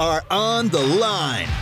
are on the line.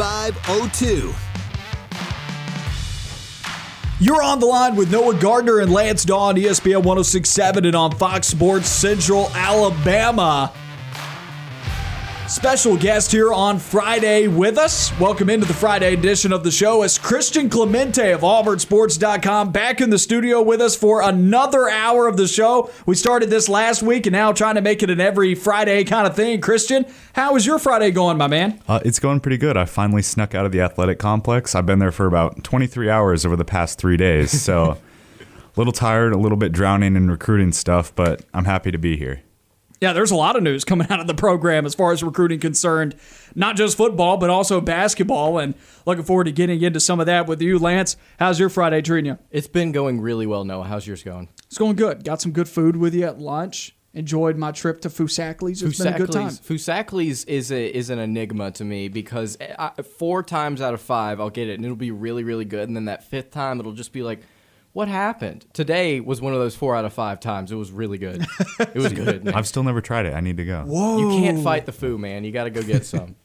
888-382-7502. You're on the line with Noah Gardner and Lance Dawe on ESPN 1067 and on Fox Sports Central Alabama. Special guest here on Friday with us. Welcome into the Friday edition of the show as Christian Clemente of AuburnSports.com back in the studio with us for another hour of the show. We started this last week and now trying to make it an every Friday kind of thing. Christian, how is your Friday going, my man? Uh, it's going pretty good. I finally snuck out of the athletic complex. I've been there for about 23 hours over the past three days. So a little tired, a little bit drowning in recruiting stuff, but I'm happy to be here. Yeah, there's a lot of news coming out of the program as far as recruiting concerned, not just football, but also basketball. And looking forward to getting into some of that with you, Lance. How's your Friday treating you? It's been going really well, Noah. How's yours going? It's going good. Got some good food with you at lunch. Enjoyed my trip to Foosackly's. It's been a good time. Foosackly's is a, is an enigma to me because I, four times out of five I'll get it and it'll be really really good, and then that fifth time it'll just be like, what happened? Today was one of those four out of five times. It was really good. It was good. I've still never tried it. I need to go. Whoa. You can't fight the foo, man. You got to go get some.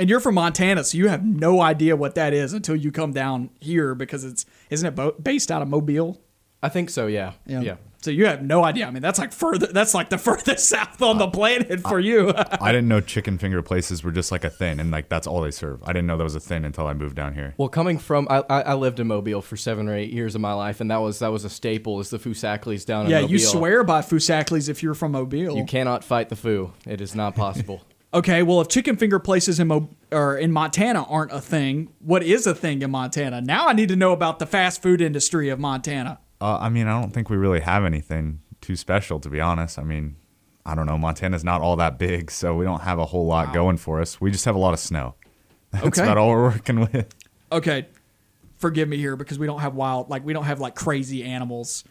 And you're from Montana, so you have no idea what that is until you come down here because it's isn't it bo- based out of Mobile? I think so. Yeah. Yeah. So you have no idea. I mean, that's like further. That's like the furthest south on the uh, planet for you. I didn't know chicken finger places were just like a thing, and like that's all they serve. I didn't know that was a thing until I moved down here. Well, coming from I, I I lived in Mobile for seven or eight years of my life, and that was that was a staple. Is the Foosackly's down in yeah, Mobile? you swear by Foosackly's if you're from Mobile. You cannot fight the foo. It is not possible. Okay, well, if chicken finger places in Mo- or in Montana aren't a thing, what is a thing in Montana? Now I need to know about the fast food industry of Montana. Uh, I mean, I don't think we really have anything too special, to be honest. I mean, I don't know. Montana's not all that big, so we don't have a whole lot going for us. We just have a lot of snow. That's Okay. about all we're working with. Okay, forgive me here because we don't have wild, like we don't have like crazy animals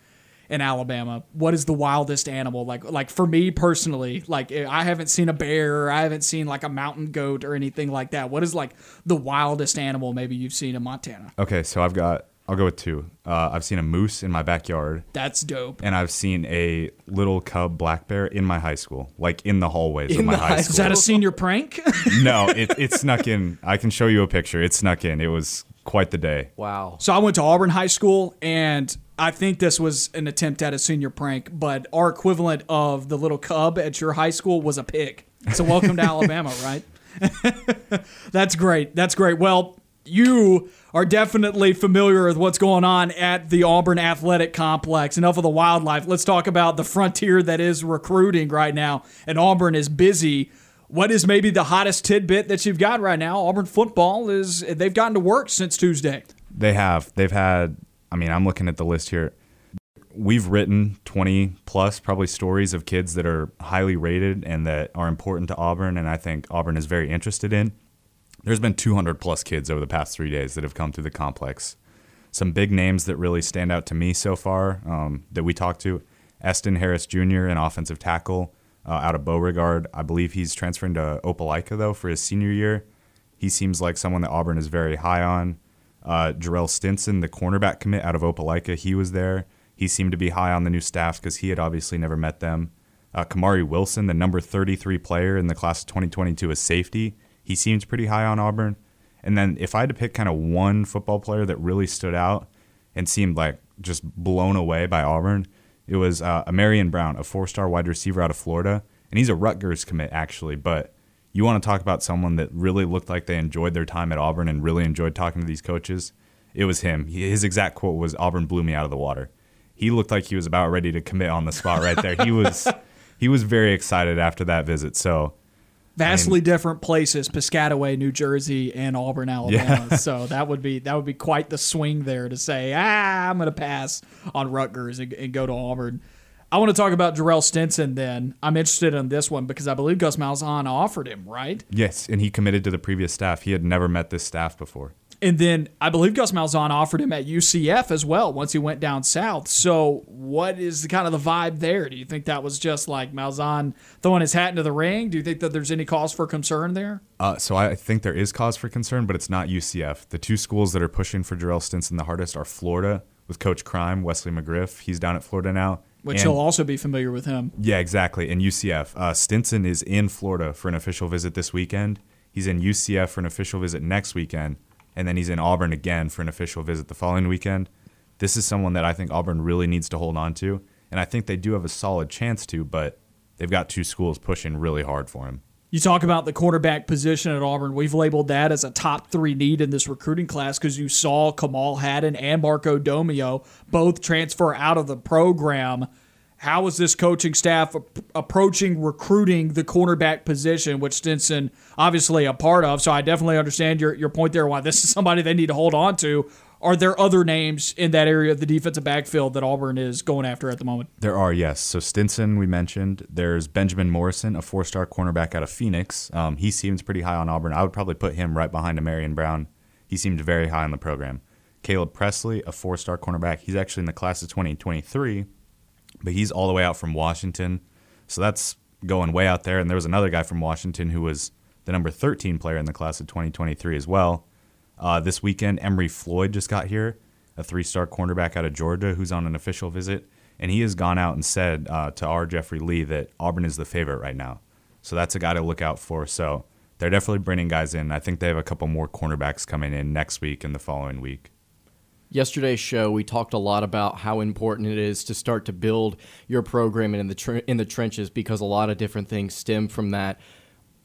in Alabama. What is the wildest animal? Like, like for me personally, like I haven't seen a bear, I haven't seen like a mountain goat or anything like that. What is like the wildest animal maybe you've seen in Montana? Okay, so I've got. I'll go with two. Uh, I've seen a moose in my backyard, That's dope. and I've seen a little cub black bear in my high school, like in the hallways of In my the high high school. Is that a senior prank? no, it, it snuck in. I can show you a picture. It snuck in. It was quite the day. Wow. So I went to Auburn High School, and I think this was an attempt at a senior prank, but our equivalent of the little cub at your high school was a pig. So welcome to Alabama, right? That's great. That's great. Well, you are definitely familiar with what's going on at the Auburn Athletic Complex. Enough of the wildlife. Let's talk about the frontier that is recruiting right now. And Auburn is busy. What is maybe the hottest tidbit that you've got right now? Auburn football is they've gotten to work since Tuesday. They have. They've had. I mean, I'm looking at the list here. We've written 20 plus probably stories of kids that are highly rated and that are important to Auburn, and I think Auburn is very interested in. There's been 200 plus kids over the past three days that have come through the complex. Some big names that really stand out to me so far um, that we talked to Eston Harris Jr., an offensive tackle uh, out of Beauregard. I believe he's transferring to Opelika, though, for his senior year. He seems like someone that Auburn is very high on. Uh, Jarrell Stinson, the cornerback commit out of Opelika, he was there. He seemed to be high on the new staff because he had obviously never met them. Uh, Kamari Wilson, the number 33 player in the class of 2022 is safety, he seems pretty high on Auburn. And then if I had to pick kind of one football player that really stood out and seemed like just blown away by Auburn, it was uh, Amarian Brown, a four-star wide receiver out of Florida, and he's a Rutgers commit actually. But you want to talk about someone that really looked like they enjoyed their time at Auburn and really enjoyed talking to these coaches? It was him. His exact quote was, "Auburn blew me out of the water." He looked like he was about ready to commit on the spot right there. He was he was very excited after that visit. So vastly different places piscataway new jersey and auburn alabama so that would be that would be quite the swing there to say ah i'm going to pass on rutgers and, and go to auburn I want to talk about Jarrell Stinson then. I'm interested in this one because I believe Gus Malzahn offered him, right? Yes, and he committed to the previous staff. He had never met this staff before. And then I believe Gus Malzahn offered him at UCF as well once he went down south. So what is the, kind of the vibe there? Do you think that was just like Malzahn throwing his hat into the ring? Do you think that there's any cause for concern there? Uh, so I think there is cause for concern, but it's not UCF. The two schools that are pushing for Jarrell Stinson the hardest are Florida with Coach Crime, Wesley McGriff. He's down at Florida now. Which and, he'll also be familiar with him. Yeah, exactly. And UCF. Uh, Stinson is in Florida for an official visit this weekend. He's in UCF for an official visit next weekend and then he's in Auburn again for an official visit the following weekend. This is someone that I think Auburn really needs to hold on to, and I think they do have a solid chance to, but they've got two schools pushing really hard for him. You talk about the quarterback position at Auburn. We've labeled that as a top three need in this recruiting class because you saw Kamal Hadden and Marco Domio both transfer out of the program how is this coaching staff approaching recruiting the cornerback position, which Stinson obviously a part of? So I definitely understand your, your point there. Why this is somebody they need to hold on to. Are there other names in that area of the defensive backfield that Auburn is going after at the moment? There are, yes. So Stinson, we mentioned. There's Benjamin Morrison, a four-star cornerback out of Phoenix. Um, he seems pretty high on Auburn. I would probably put him right behind a Marion Brown. He seemed very high on the program. Caleb Presley, a four-star cornerback. He's actually in the class of 2023 but he's all the way out from Washington. So that's going way out there. And there was another guy from Washington who was the number 13 player in the class of 2023 as well. Uh, this weekend, Emory Floyd just got here, a three star cornerback out of Georgia who's on an official visit. And he has gone out and said uh, to our Jeffrey Lee that Auburn is the favorite right now. So that's a guy to look out for. So they're definitely bringing guys in. I think they have a couple more cornerbacks coming in next week and the following week. Yesterday's show, we talked a lot about how important it is to start to build your program in the tr- in the trenches because a lot of different things stem from that.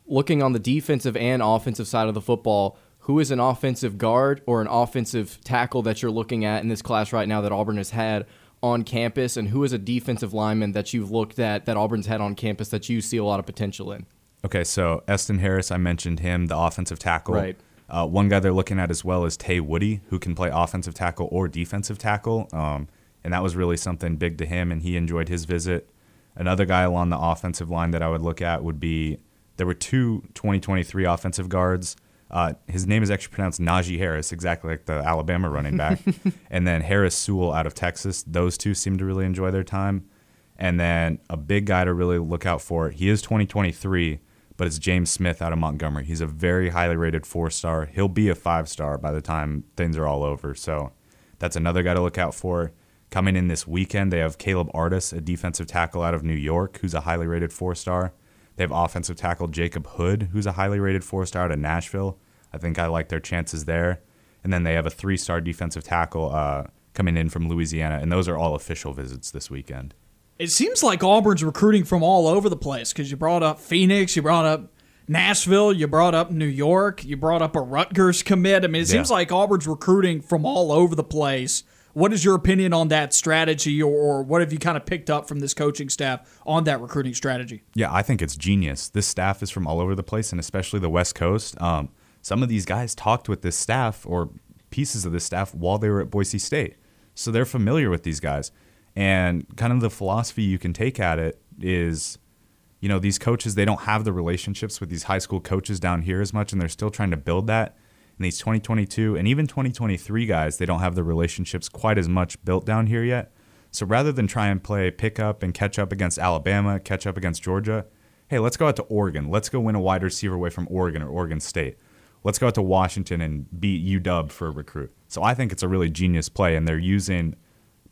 Looking on the defensive and offensive side of the football, who is an offensive guard or an offensive tackle that you're looking at in this class right now that Auburn has had on campus, and who is a defensive lineman that you've looked at that Auburn's had on campus that you see a lot of potential in? Okay, so Eston Harris, I mentioned him, the offensive tackle. Right. Uh, one guy they're looking at as well is Tay Woody, who can play offensive tackle or defensive tackle. Um, and that was really something big to him, and he enjoyed his visit. Another guy along the offensive line that I would look at would be there were two 2023 offensive guards. Uh, his name is actually pronounced Najee Harris, exactly like the Alabama running back. and then Harris Sewell out of Texas. Those two seem to really enjoy their time. And then a big guy to really look out for. He is 2023, but it's James Smith out of Montgomery. He's a very highly rated four star. He'll be a five star by the time things are all over. So that's another guy to look out for. Coming in this weekend, they have Caleb Artis, a defensive tackle out of New York, who's a highly rated four star. They have offensive tackle Jacob Hood, who's a highly rated four star out of Nashville. I think I like their chances there. And then they have a three star defensive tackle uh, coming in from Louisiana, and those are all official visits this weekend it seems like Auburn's recruiting from all over the place because you brought up Phoenix, you brought up Nashville, you brought up New York, you brought up a Rutgers commit. I mean, it yeah. seems like Auburn's recruiting from all over the place. What is your opinion on that strategy, or, or, what have you kind of picked up from this coaching staff on that recruiting strategy? Yeah, I think it's genius. This staff is from all over the place, and especially the West Coast. Um, some of these guys talked with this staff or pieces of this staff while they were at Boise State, so they're familiar with these guys. And kind of the philosophy you can take at it is, you know, these coaches, they don't have the relationships with these high school coaches down here as much, and they're still trying to build that. And these 2022 and even 2023 guys, they don't have the relationships quite as much built down here yet. So rather than try and play pickup and catch up against Alabama, catch up against Georgia, hey, let's go out to Oregon. Let's go win a wide receiver away from Oregon or Oregon State. Let's go out to Washington and beat UW for a recruit. So I think it's a really genius play, and they're using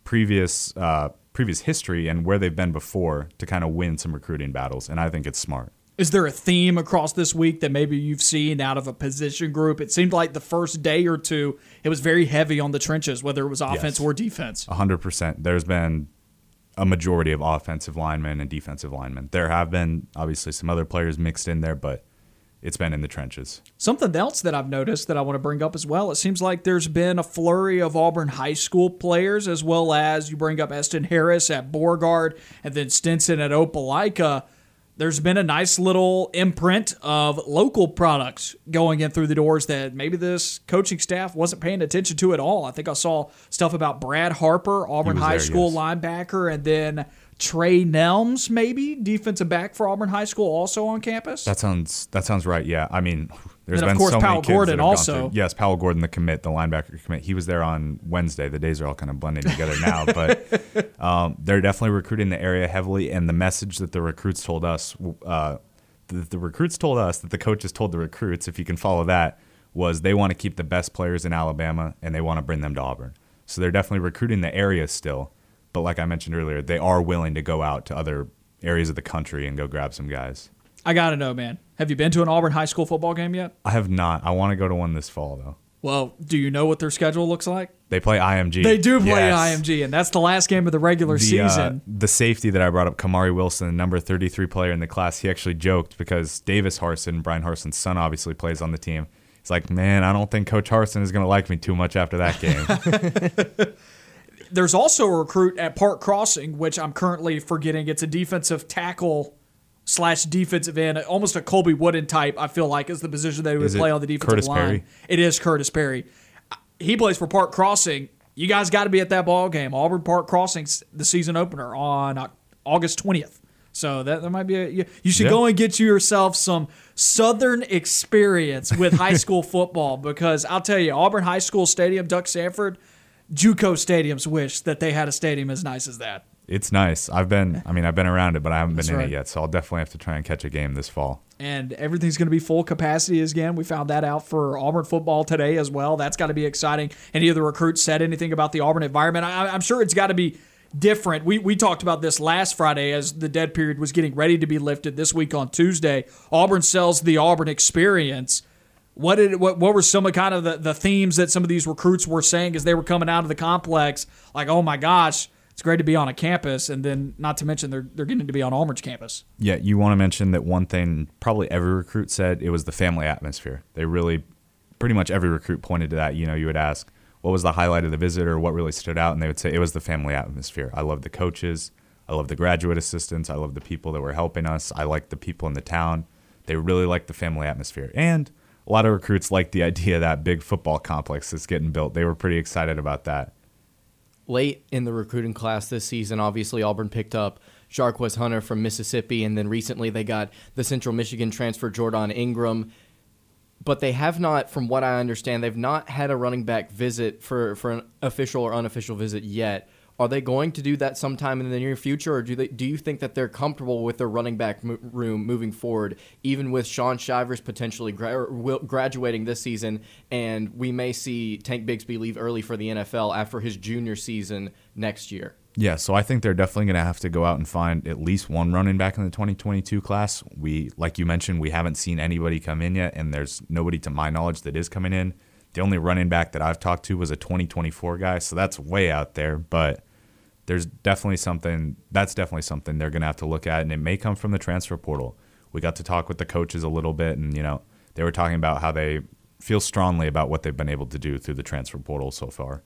previous uh, previous history and where they've been before to kind of win some recruiting battles, and I think it's smart. Is there a theme across this week that maybe you've seen out of a position group? It seemed like the first day or two, it was very heavy on the trenches, whether it was offense yes. or defense. 100%. There's been a majority of offensive linemen and defensive linemen. There have been obviously some other players mixed in there, but it's been in the trenches. Something else that I've noticed that I want to bring up as well. It seems like there's been a flurry of Auburn high school players, as well as you bring up Eston Harris at Beauregard and then Stinson at Opelika. There's been a nice little imprint of local products going in through the doors that maybe this coaching staff wasn't paying attention to at all. I think I saw stuff about Brad Harper, Auburn High there, School yes. linebacker, and then Trey Nelms, maybe defensive back for Auburn High School, also on campus. That sounds that sounds right. Yeah, I mean, there's And of been course, so Powell Gordon that have gone also. Yes, Powell Gordon, the commit, the linebacker commit. He was there on Wednesday. The days are all kind of blending together now, but um, they're definitely recruiting the area heavily. And the message that the recruits told us, uh, the, the recruits told us that the coaches told the recruits, if you can follow that, was they want to keep the best players in Alabama and they want to bring them to Auburn. So they're definitely recruiting the area still. But like I mentioned earlier, they are willing to go out to other areas of the country and go grab some guys. I gotta know, man. Have you been to an Auburn High School football game yet? I have not. I want to go to one this fall though. Well, do you know what their schedule looks like? They play IMG. They do play Yes. IMG, and that's the last game of the regular The, uh, season. the safety that I brought up, Kamari Wilson, number 33 player in the class, he actually joked because Davis Harsin, Bryan Harsin's son, obviously plays on the team. He's like, man, I don't think Coach Harsin is going to like me too much after that game. There's also a recruit at Park Crossing, which I'm currently forgetting. It's a defensive tackle slash defensive end, almost a Colby Wooden type. I feel like is the position that he would play on the defensive Curtis line. Perry? It is Curtis Perry. He plays for Park Crossing. You guys got to be at that ball game. Auburn Park Crossing's the season opener on August 20th. So that, that might be a you, you should Yeah. go and get yourself some Southern experience with high school football because I'll tell you, Auburn High School Stadium, Duck Samford, JUCO stadiums wish that they had a stadium as nice as that. It's nice. I've been, I mean, I've been around it, but I haven't That's been in right. it yet. So I'll definitely have to try and catch a game this fall. and everything's going to be full capacity again. We found that out for Auburn football today as well. That's got to be exciting. Any of the recruits said anything about the Auburn environment? I, I'm sure it's got to be different. We we talked about this last Friday as the dead period was getting ready to be lifted this week on Tuesday. Auburn sells the Auburn experience. What did what what were some of kind of the, the themes that some of these recruits were saying as they were coming out of the complex? Like, oh my gosh, it's great to be on a campus, and then not to mention they're they're getting to be on Auburn's campus. Yeah, you want to mention that one thing probably every recruit said it was the family atmosphere. They really, pretty much every recruit pointed to that. You know, you would ask, what was the highlight of the visit or what really stood out? And they would say it was the family atmosphere. I love the coaches. I love the graduate assistants. I love the people that were helping us. I like the people in the town. They really like the family atmosphere. And a lot of recruits like the idea that big football complex that's getting built. They were pretty excited about that. Late in the recruiting class this season, obviously Auburn picked up Jarquez Hunter from Mississippi, and then recently they got the Central Michigan transfer Jordan Ingram. But they have not, from what I understand, they've not had a running back visit for, for an official or unofficial visit yet. Are they going to do that sometime in the near future, or do they? Do you think that they're comfortable with their running back mo- room moving forward, even with Shaun Shivers potentially gra- graduating this season, and we may see Tank Bigsby leave early for the NFL after his junior season next year? Yeah, so I think they're definitely going to have to go out and find at least one running back in the 2022 class. We, like you mentioned, we haven't seen anybody come in yet, and there's nobody to my knowledge that is coming in. The only running back that I've talked to was a 2024 guy, so that's way out there. But there's definitely something that's definitely something they're going to have to look at, and it may come from the transfer portal. We got to talk with the coaches a little bit, and you know they were talking about how they feel strongly about what they've been able to do through the transfer portal so far.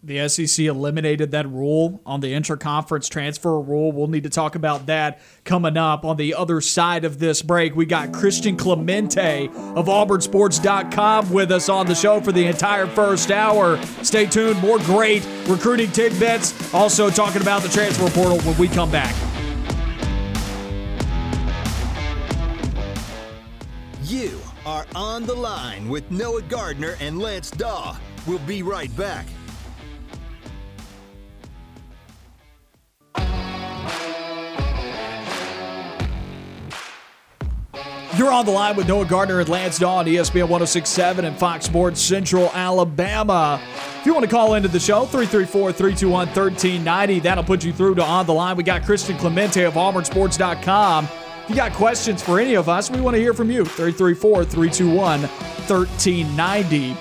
The SEC eliminated that rule on the interconference transfer rule. We'll need to talk about that coming up on the other side of this break. We got Christian Clemente of AuburnSports.com with us on the show for the entire first hour. Stay tuned. More great recruiting tidbits. Also talking about the transfer portal when we come back. You are on the line with Noah Gardner and Lance Dawe. We'll be right back. You're on the line with Noah Gardner and Lance Dawe on ESPN 1067 and Fox Sports Central Alabama. If you want to call into the show, 334 321 1390, that'll put you through to On the Line. We got Christian Clemente of AuburnSports.com. If you got questions for any of us, we want to hear from you. 334 321 1390.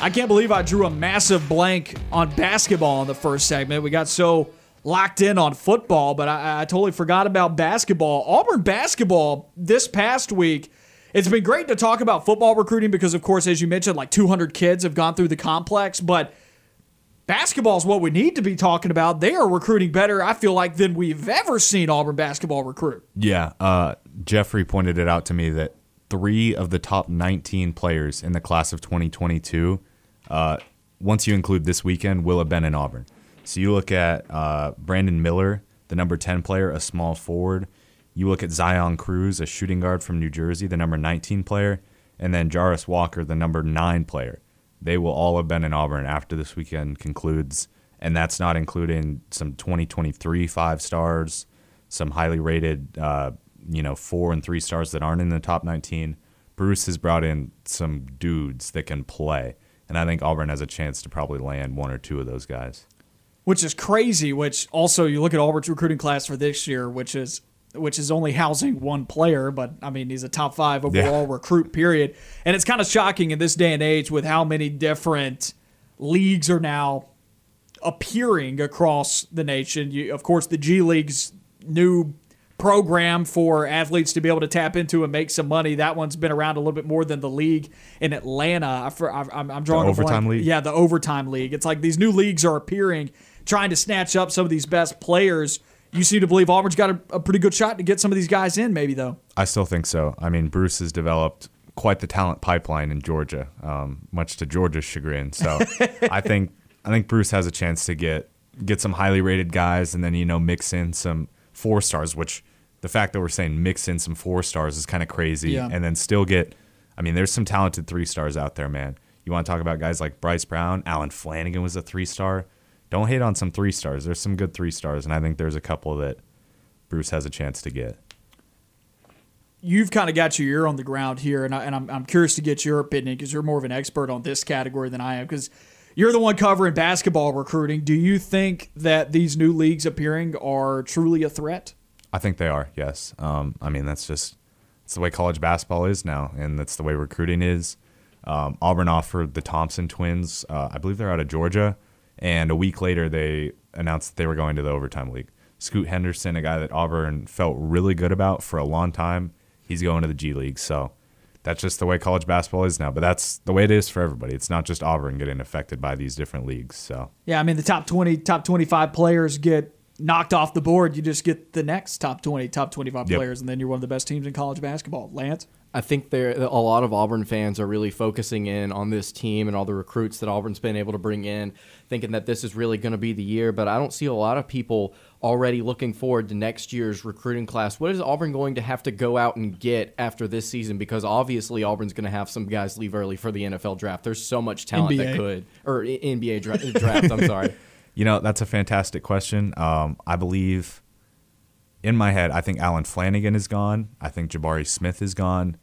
I can't believe I drew a massive blank on basketball in the first segment. We got so locked in on football, but I, I totally forgot about basketball. Auburn basketball this past week. It's been great to talk about football recruiting because, of course, as you mentioned, like 200 kids have gone through the complex, but basketball is what we need to be talking about. They are recruiting better, I feel like, than we've ever seen Auburn basketball recruit. Yeah, uh, Jeffrey pointed it out to me that three of the top 19 players in the class of 2022, uh, once you include this weekend, will have been in Auburn. So you look at uh, Brandon Miller, the number 10 player, a small forward. You look at Zion Cruz, a shooting guard from New Jersey, the number 19 player, and then Jarace Walker, the number 9 player. They will all have been in Auburn after this weekend concludes, and that's not including some 2023 five stars, some highly rated, uh, you know, four and three stars that aren't in the top 19. Bruce has brought in some dudes that can play, and I think Auburn has a chance to probably land one or two of those guys. Which is crazy. Which also you look at Auburn's recruiting class for this year, which is which is only housing one player, but I mean, he's a top five overall yeah. recruit, period. And it's kind of shocking in this day and age with how many different leagues are now appearing across the nation. You, of course, the G League's new program for athletes to be able to tap into and make some money. That one's been around a little bit more than the league in Atlanta. I, am drawing the overtime league. Yeah, the overtime league. It's like these new leagues are appearing, trying to snatch up some of these best players you seem to believe Auburn's got a, a pretty good shot to get some of these guys in, maybe though. I still think so. I mean, Bruce has developed quite the talent pipeline in Georgia, um, much to Georgia's chagrin. So I think I think Bruce has a chance to get get some highly rated guys, and then you know mix in some four stars. Which the fact that we're saying mix in some four stars is kind of crazy, yeah. and then still get. I mean, there's some talented three stars out there, man. You want to talk about guys like Bryce Brown, Allen Flanigan was a three star don't hate on some three stars. There's some good three stars, and I think there's a couple that Bruce has a chance to get. You've kind of got your ear on the ground here, and, I, and I'm, I'm curious to get your opinion because you're more of an expert on this category than I am. Because you're the one covering basketball recruiting. Do you think that these new leagues appearing are truly a threat? I think they are. Yes. Um, I mean, that's just it's the way college basketball is now, and that's the way recruiting is. Um, Auburn offered the Thompson twins. Uh, I believe they're out of Georgia. And a week later, they announced that they were going to the overtime league. Scoot Henderson, a guy that Auburn felt really good about for a long time, he's going to the G League. So that's just the way college basketball is now. But that's the way it is for everybody. It's not just Auburn getting affected by these different leagues. So yeah, I mean the top twenty, top twenty-five players get knocked off the board. You just get the next top twenty, top twenty-five yep. players, and then you're one of the best teams in college basketball. Lance. I think there a lot of Auburn fans are really focusing in on this team and all the recruits that Auburn's been able to bring in, thinking that this is really going to be the year. But I don't see a lot of people already looking forward to next year's recruiting class. What is Auburn going to have to go out and get after this season? Because obviously Auburn's going to have some guys leave early for the NFL draft. There's so much talent NBA. that could, or NBA dra- draft. I'm sorry. You know that's a fantastic question. Um, I believe. In my head, I think Allen Flanigan is gone. I think Jabari Smith is gone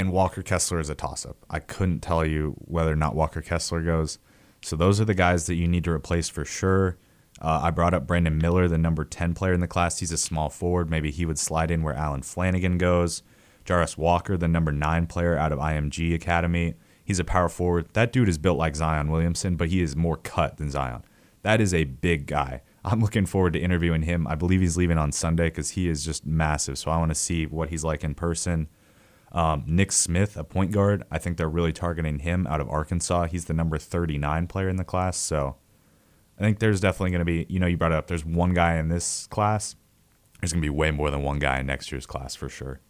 and Walker Kessler is a toss up. I couldn't tell you whether or not Walker Kessler goes. So those are the guys that you need to replace for sure. Uh, I brought up Brandon Miller, the number 10 player in the class. He's a small forward. Maybe he would slide in where Allen Flanigan goes. Jarace Walker, the number 9 player out of IMG Academy. He's a power forward. That dude is built like Zion Williamson, but he is more cut than Zion. That is a big guy. I'm looking forward to interviewing him. I believe he's leaving on Sunday because he is just massive. So I want to see what he's like in person. Um, Nick Smith, a point guard, I think they're really targeting him out of Arkansas. He's the number 39 player in the class. So I think there's definitely going to be, you know, you brought it up, there's one guy in this class. There's going to be way more than one guy in next year's class for sure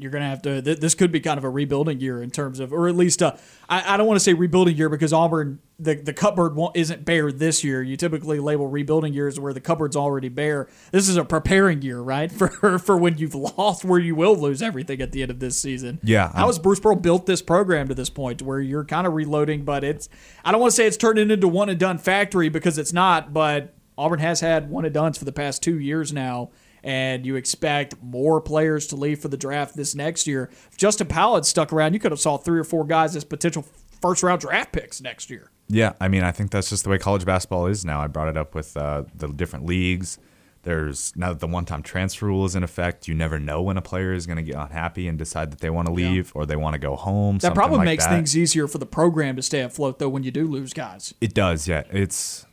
you're going to have to. Th- this could be kind of a rebuilding year in terms of, or at least, uh, I, I don't want to say rebuilding year because Auburn, the, the cupboard isn't bare this year. You typically label rebuilding years where the cupboard's already bare. This is a preparing year, right? For for when you've lost, where you will lose everything at the end of this season. Yeah. How has Bruce Pearl built this program to this point where you're kind of reloading, but it's, I don't want to say it's turned into one and done factory because it's not, but Auburn has had one and done's for the past two years now and you expect more players to leave for the draft this next year. If Justin Powell stuck around, you could have saw three or four guys as potential first round draft picks next year. Yeah, I mean, I think that's just the way college basketball is now. I brought it up with uh, the different leagues. There's now that the one time transfer rule is in effect, you never know when a player is going to get unhappy and decide that they want to leave yeah. or they want to go home. That probably like makes that. things easier for the program to stay afloat, though, when you do lose guys. It does, yeah. It's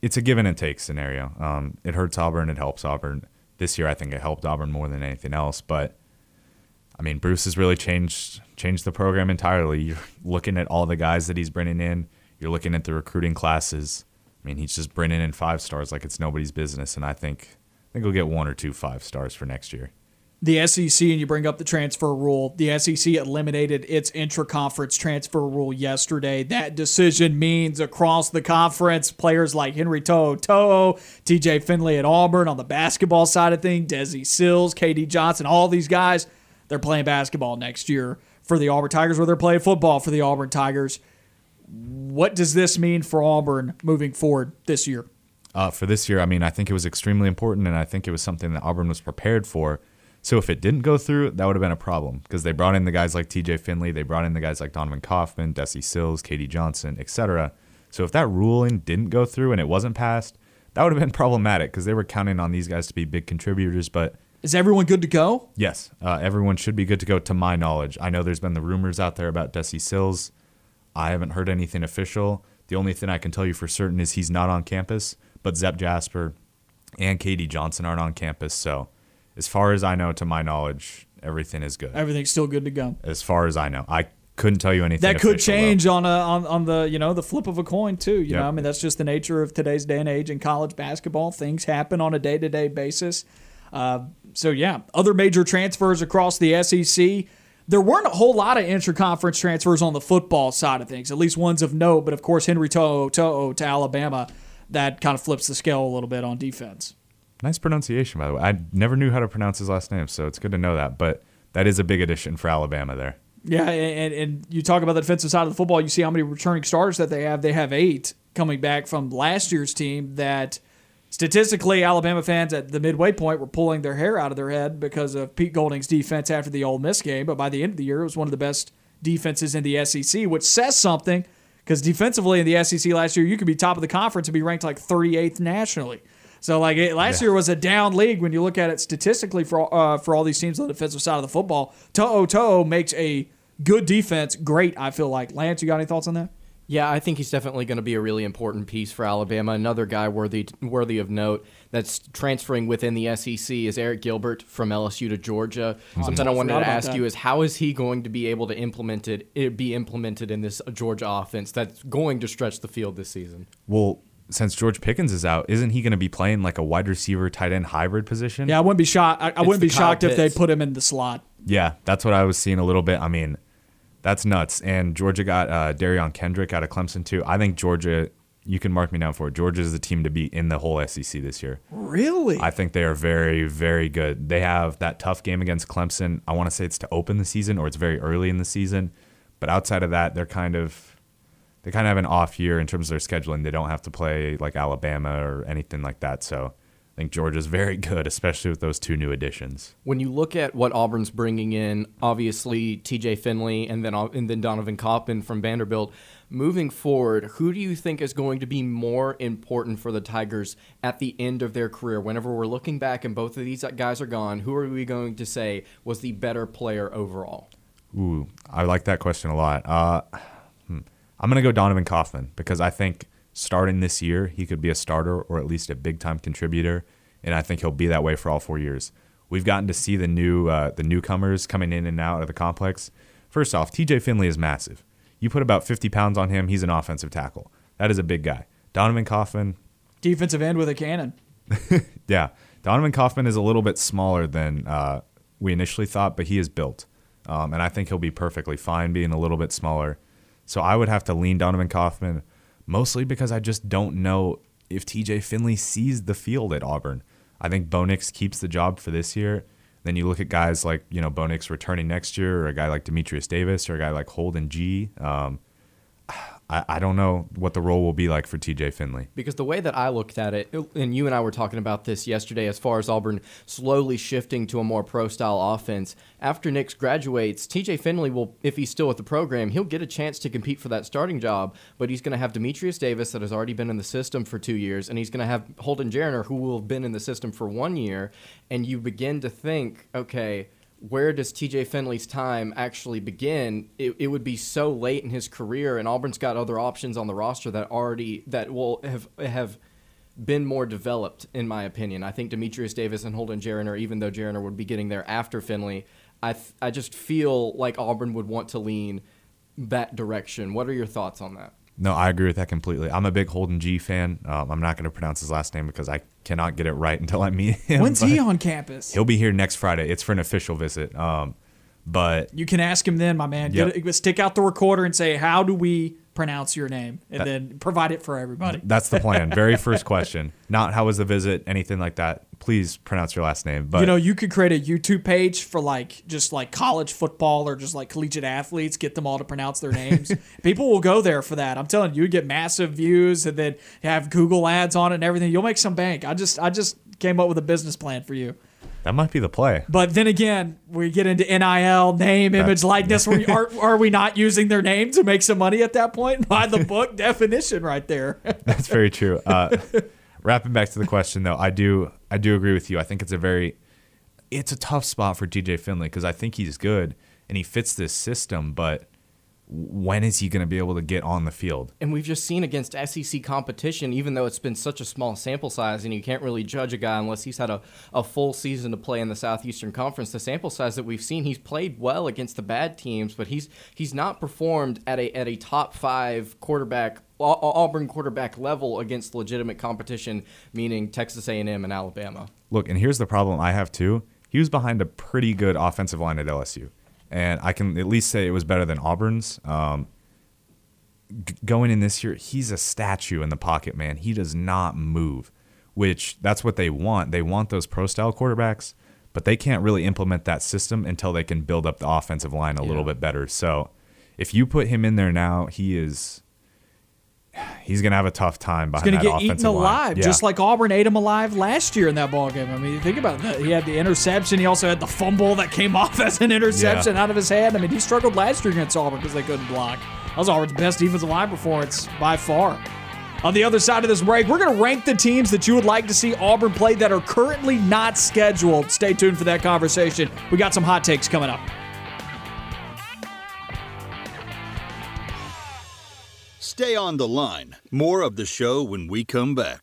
it's a give and take scenario. Um, it hurts Auburn, it helps Auburn this year I think it helped Auburn more than anything else. But I mean, Bruce has really changed changed the program entirely. You're looking at all the guys that he's bringing in. You're looking at the recruiting classes. I mean, he's just bringing in five stars like it's nobody's business, and I think I think he'll get one or two five stars for next year. The SEC, and you bring up the transfer rule. The SEC eliminated its intra-conference transfer rule yesterday. That decision means across the conference, players like Henry To'o, TJ Finley at Auburn on the basketball side of things, Desi Sills, KD Johnson, all these guys, they're playing basketball next year for the Auburn Tigers, or they're playing football for the Auburn Tigers. What does this mean for Auburn moving forward this year? Uh, for this year, I mean, I think it was extremely important, and I think it was something that Auburn was prepared for. So if it didn't go through, that would have been a problem because they brought in the guys like T.J. Finley, they brought in the guys like Donovan Kaufman, Desi Sills, KD Johnson, etc. So if that ruling didn't go through and it wasn't passed, that would have been problematic because they were counting on these guys to be big contributors. But is everyone good to go? Yes, uh, everyone should be good to go. To my knowledge, I know there's been the rumors out there about Desi Sills. I haven't heard anything official. The only thing I can tell you for certain is he's not on campus, but Zep Jasper and KD Johnson aren't on campus. So, as far as I know, to my knowledge, everything is good. Everything's still good to go. As far as I know, I couldn't tell you anything. That could change though. on a, on on the you know the flip of a coin too. You Yep. know, I mean that's just the nature of today's day and age in college basketball. Things happen on a day to day basis. Uh, so yeah, other major transfers across the SEC. There weren't a whole lot of interconference transfers on the football side of things, at least ones of note. But of course, Henry To'o To'o to Alabama, that kind of flips the scale a little bit on defense. Nice pronunciation, by the way. I never knew how to pronounce his last name, so it's good to know that. But that is a big addition for Alabama there. Yeah, and, and you talk about the defensive side of the football, you see how many returning starters that they have. They have eight coming back from last year's team that statistically Alabama fans at the midway point were pulling their hair out of their head because of Pete Golding's defense after the Ole Miss game. But by the end of the year, it was one of the best defenses in the SEC, which says something because defensively in the SEC last year, you could be top of the conference and be ranked like 38th nationally. So like it, last Yeah. year was a down league when you look at it statistically for uh, for all these teams on the defensive side of the football. To'o To'o makes a good defense great. I feel like Lance, you got any thoughts on that? Yeah, I think he's definitely going to be a really important piece for Alabama. Another guy worthy worthy of note that's transferring within the SEC is Arik Gilbert from LSU to Georgia. Something I wanted to ask that. you is how is he going to be able to implement it, it be implemented in this Georgia offense that's going to stretch the field this season? Well, since George Pickens is out, isn't he going to be playing like a wide receiver tight end hybrid position? Yeah, I wouldn't be shocked. I, I wouldn't be Kyle shocked if they put him in the slot. Yeah, that's what I was seeing a little bit. I mean, that's nuts. And Georgia got uh, Derion Kendrick out of Clemson too. I think Georgia. You can mark me down for it. Georgia is the team to beat in the whole SEC this year. Really? I think they are very, very good. They have that tough game against Clemson. I want to say it's to open the season or it's very early in the season. But outside of that, they're kind of they kind of have an off year in terms of their scheduling. They don't have to play like Alabama or anything like that. So I think Georgia's very good, especially with those two new additions. When you look at what Auburn's bringing in, obviously T.J. Finley and then and then Donovan Kaufman from Vanderbilt. Moving forward, who do you think is going to be more important for the Tigers at the end of their career? Whenever we're looking back and both of these guys are gone, who are we going to say was the better player overall? Ooh, I like that question a lot. Uh. I'm going to go Donovan Kaufman because I think starting this year, he could be a starter or at least a big time contributor. And I think he'll be that way for all four years. We've gotten to see the new uh, the newcomers coming in and out of the complex. First off, TJ Finley is massive. You put about 50 pounds on him, he's an offensive tackle. That is a big guy. Donovan Kaufman, Defensive end with a cannon. yeah, Donovan Kaufman is a little bit smaller than uh, we initially thought, but he is built, um, and I think he'll be perfectly fine being a little bit smaller. So I would have to lean Donovan Kaufman, mostly because I just don't know if TJ Finley sees the field at Auburn. I think Bo Nix keeps the job for this year. Then you look at guys like you know Bo Nix returning next year, or a guy like Dematrius Davis, or a guy like Holden G. Um, I, I don't know what the role will be like for TJ Finley. Because the way that I looked at it, and you and I were talking about this yesterday, as far as Auburn slowly shifting to a more pro style offense, after Nix graduates, TJ Finley will, if he's still with the program, he'll get a chance to compete for that starting job. But he's going to have Dematrius Davis, that has already been in the system for two years, and he's going to have Holden Geriner, who will have been in the system for one year. And you begin to think, okay, where does TJ Finley's time actually begin? It, it would be so late in his career, and Auburn's got other options on the roster that already that will have have been more developed, in my opinion. I think Dematrius Davis and Holden Geriner, even though Geriner would be getting there after Finley, I th- I just feel like Auburn would want to lean that direction. What are your thoughts on that? No, I agree with that completely. I'm a big Holden G fan. Um, I'm not going to pronounce his last name because I cannot get it right until I meet him. When's he on campus? He'll be here next Friday. It's for an official visit. Um, but You can ask him then, my man. Yep. Get it, stick out the recorder and say, "How do we pronounce your name?" And then provide it for everybody. that's the plan. Very first question. Not how was the visit, anything like that. Please pronounce your last name. But you know, you could create a YouTube page for like just like college football or just like collegiate athletes, get them all to pronounce their names. People will go there for that. I'm telling you, you get massive views and then have Google ads on it and everything. You'll make some bank. I just I just came up with a business plan for you. That might be the play. But then again, we get into NIL, name, image, likeness. We, are, are we not using their name to make some money at that point? By the book definition, right there. That's very true. Uh, wrapping back to the question, though, I do I do agree with you. I think it's a very it's a tough spot for TJ Finley because I think he's good and he fits this system, but when is he going to be able to get on the field? And we've just seen against SEC competition, even though it's been such a small sample size and you can't really judge a guy unless he's had a, a full season to play in the Southeastern Conference, the sample size that we've seen, he's played well against the bad teams, but he's he's not performed at a at a top five quarterback Auburn quarterback level against legitimate competition, meaning Texas A&M and Alabama. Look, and here's the problem I have too. He was behind a pretty good offensive line at LSU, and I can at least say it was better than Auburn's. Um, g- going in this year, he's a statue in the pocket, man. He does not move, which that's what they want. They want those pro style quarterbacks, but they can't really implement that system until they can build up the offensive line a little bit better. So, if you put him in there now, he is. He's gonna have a tough time behind he's going to that get eaten alive, Yeah. just like Auburn ate him alive last year in that ball game. I mean, think about that. He had the interception. He also had the fumble that came off as an interception out of his hand. I mean, he struggled last year against Auburn because they couldn't block. That was Auburn's best defensive line performance by far. On the other side of this break, we're going to rank the teams that you would like to see Auburn play that are currently not scheduled. Stay tuned for that conversation. We got some hot takes coming up. Stay on the line. More of the show when we come back.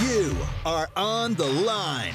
You are on the line.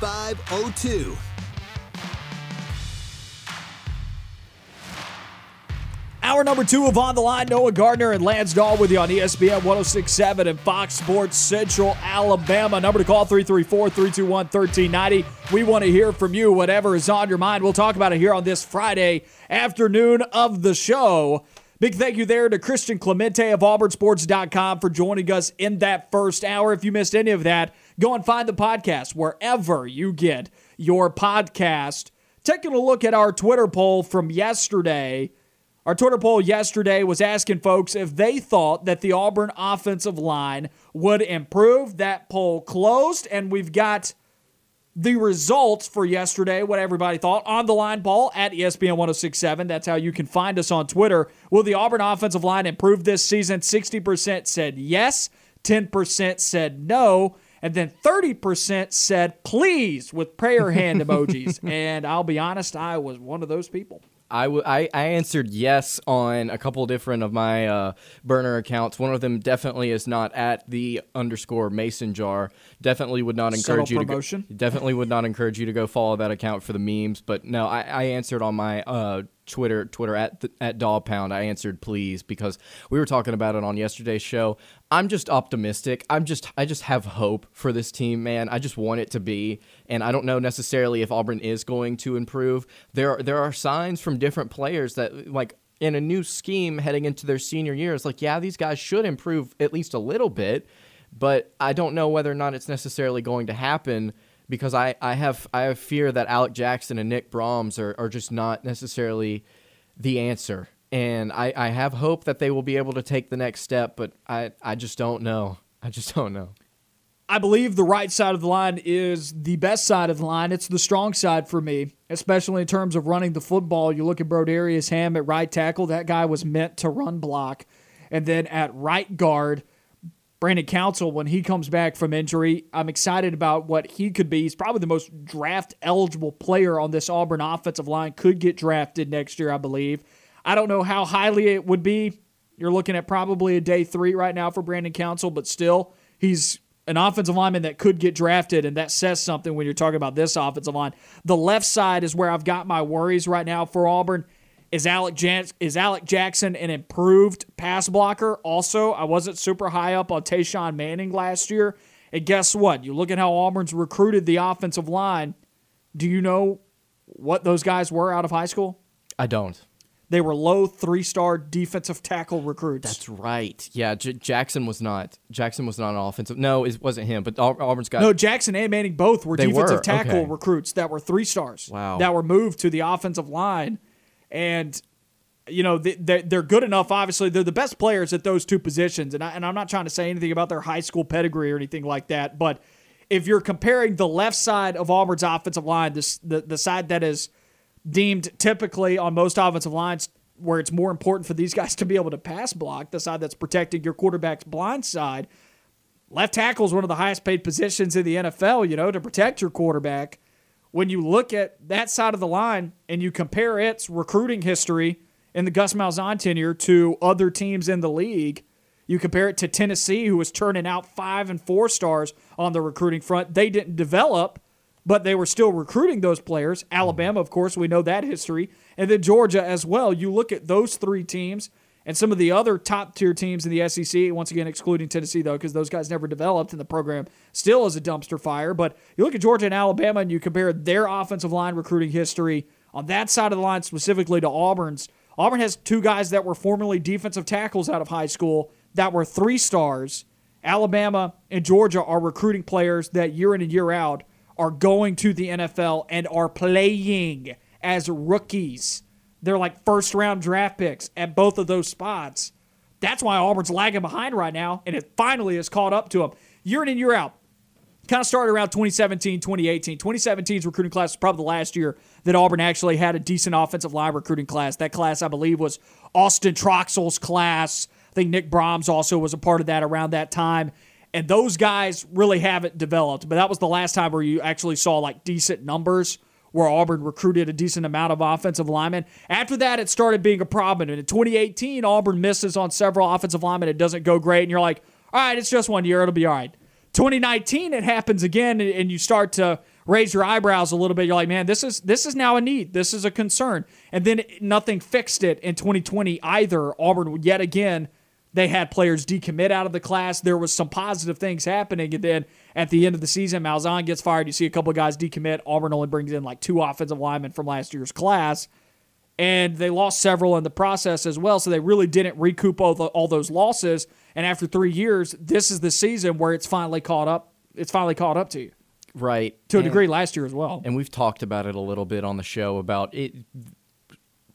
888-382-7502. Hour number two of On the Line, Noah Gardner and Lance Dawe with you on ESPN 1067 and Fox Sports Central Alabama. Number to call 334 321 1390. We want to hear from you, whatever is on your mind. We'll talk about it here on this Friday afternoon of the show. Big thank you there to Christian Clemente of auburnsports.com for joining us in that first hour. If you missed any of that, go and find the podcast wherever you get your podcast. Taking a look at our Twitter poll from yesterday. Our Twitter poll yesterday was asking folks if they thought that the Auburn offensive line would improve. That poll closed, and we've got the results for yesterday, what everybody thought, on the line poll at ESPN 1067. That's how you can find us on Twitter. Will the Auburn offensive line improve this season? 60% said yes, 10% said no, and then 30% said please with prayer hand emojis. and I'll be honest, I was one of those people. I, w- I, I answered yes on a couple different of my uh, burner accounts. One of them definitely is not at the underscore mason jar. Definitely would not encourage Subtle you promotion? to go, definitely would not encourage you to go follow that account for the memes. But no, I, I answered on my uh, Twitter Twitter at th- at Dog Pound. I answered please because we were talking about it on yesterday's show. I'm just optimistic. I'm just I just have hope for this team, man. I just want it to be, and I don't know necessarily if Auburn is going to improve. There are, there are signs from different players that like in a new scheme heading into their senior year. It's like yeah, these guys should improve at least a little bit, but I don't know whether or not it's necessarily going to happen because I, I have I have fear that Alec Jackson and Nick Brahms are, are just not necessarily the answer. And I, I have hope that they will be able to take the next step, but I, I just don't know. I just don't know. I believe the right side of the line is the best side of the line. It's the strong side for me, especially in terms of running the football. You look at Brodarious Hamm at right tackle. That guy was meant to run block. And then at right guard, Brandon Council, when he comes back from injury, I'm excited about what he could be. He's probably the most draft eligible player on this Auburn offensive line. Could get drafted next year, I believe. I don't know how highly it would be. You're looking at probably a day three right now for Brandon Council, but still, he's an offensive lineman that could get drafted, and that says something when you're talking about this offensive line. The left side is where I've got my worries right now for Auburn. Is Alec, Jan- is Alec Jackson an improved pass blocker? Also, I wasn't super high up on Tashawn Manning last year. And guess what? You look at how Auburn's recruited the offensive line. Do you know what those guys were out of high school? I don't. They were low three star defensive tackle recruits. That's right. Yeah, J- Jackson was not. Jackson was not an offensive. No, it wasn't him. But Auburn's got. no, Jackson and Manning both were defensive were, tackle okay. recruits that were three stars. Wow. That were moved to the offensive line. And, you know, they- they're, they're good enough. Obviously, they're the best players at those two positions. And, I, and I'm not trying to say anything about their high school pedigree or anything like that. But if you're comparing the left side of Auburn's offensive line, this, the, the side that is deemed typically on most offensive lines where it's more important for these guys to be able to pass block, the side that's protecting your quarterback's blind side. Left tackle is one of the highest paid positions in the NFL, you know, to protect your quarterback. When you look at that side of the line and you compare its recruiting history in the Gus Malzahn tenure to other teams in the league, you compare it to Tennessee, who was turning out five and four stars on the recruiting front. They didn't develop, but they were still recruiting those players. Alabama, of course, we know that history. And then Georgia as well. You look at those three teams and some of the other top tier teams in the SEC, once again, excluding Tennessee, though, because those guys never developed and the program still is a dumpster fire. But you look at Georgia and Alabama and you compare their offensive line recruiting history on that side of the line, specifically to Auburn's. Auburn has two guys that were formerly defensive tackles out of high school that were three stars. Alabama and Georgia are recruiting players that year in and year out are going to the NFL and are playing as rookies. They're like first round draft picks at both of those spots. That's why Auburn's lagging behind right now, and it finally has caught up to them. Year in and year out, kind of started around 2017, 2018. 2017's recruiting class was probably the last year that Auburn actually had a decent offensive line recruiting class. That class, I believe, was Austin Troxell's class. I think Nick Brahms also was a part of that around that time. And those guys really haven't developed. But that was the last time where you actually saw like decent numbers where Auburn recruited a decent amount of offensive linemen. After that, it started being a problem. And in 2018, Auburn misses on several offensive linemen. It doesn't go great. And you're like, all right, it's just one year. It'll be all right. 2019, it happens again, and you start to raise your eyebrows a little bit. You're like, man, this is this is now a need. This is a concern. And then nothing fixed it in 2020 either. Auburn yet again, they had players decommit out of the class. There was some positive things happening, and then at the end of the season, Malzahn gets fired. You see a couple of guys decommit. Auburn only brings in like two offensive linemen from last year's class. And they lost several in the process as well, so they really didn't recoup all, the, all those losses. And after three years, this is the season where it's finally caught up. It's finally caught up to you right to a And- degree last year as well. and we've talked about it a little bit on the show about it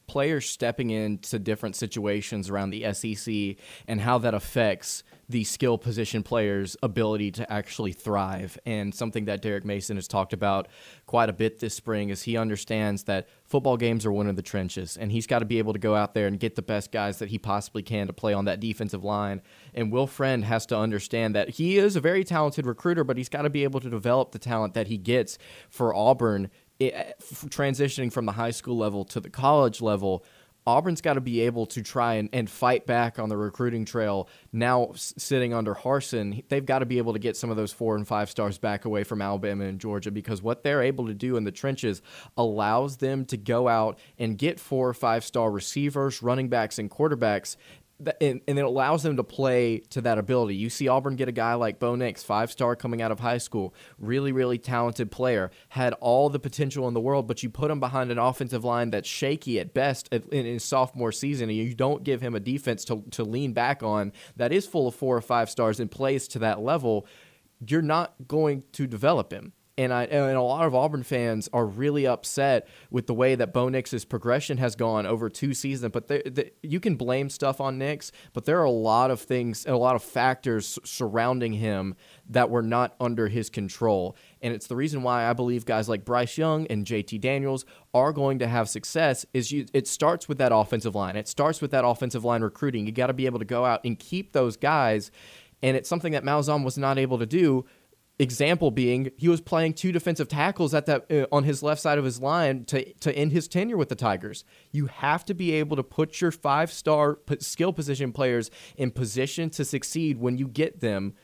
players stepping into different situations around the SEC and how that affects the skill position players' ability to actually thrive. And something that Derek Mason has talked about quite a bit this spring is he understands that football games are one of the trenches, and he's got to be able to go out there and get the best guys that he possibly can to play on that defensive line. And Will Friend has to understand that he is a very talented recruiter, but he's got to be able to develop the talent that he gets for Auburn it, transitioning from the high school level to the college level, Auburn's got to be able to try and, and fight back on the recruiting trail. Now s- sitting under Harsin, they've got to be able to get some of those four and five stars back away from Alabama and Georgia because what they're able to do in the trenches allows them to go out and get four or five star receivers, running backs, and quarterbacks and, and it allows them to play to that ability. You see Auburn get a guy like Bo Nix, five star coming out of high school, really, really talented player, had all the potential in the world, but you put him behind an offensive line that's shaky at best in his sophomore season, and you don't give him a defense to, to lean back on that is full of four or five stars and plays to that level, you're not going to develop him. And I and a lot of Auburn fans are really upset with the way that Bo Nix's progression has gone over two seasons. But they, they, you can blame stuff on Nix, but there are a lot of things and a lot of factors surrounding him that were not under his control. And it's the reason why I believe guys like Bryce Young and JT Daniels are going to have success is you it starts with that offensive line. It starts with that offensive line recruiting. You got to be able to go out and keep those guys. And it's something that Malzahn was not able to do Example being, he was playing two defensive tackles at that uh, on his left side of his line to to end his tenure with the Tigers. You have to be able to put your five star skill position players in position to succeed when you get them.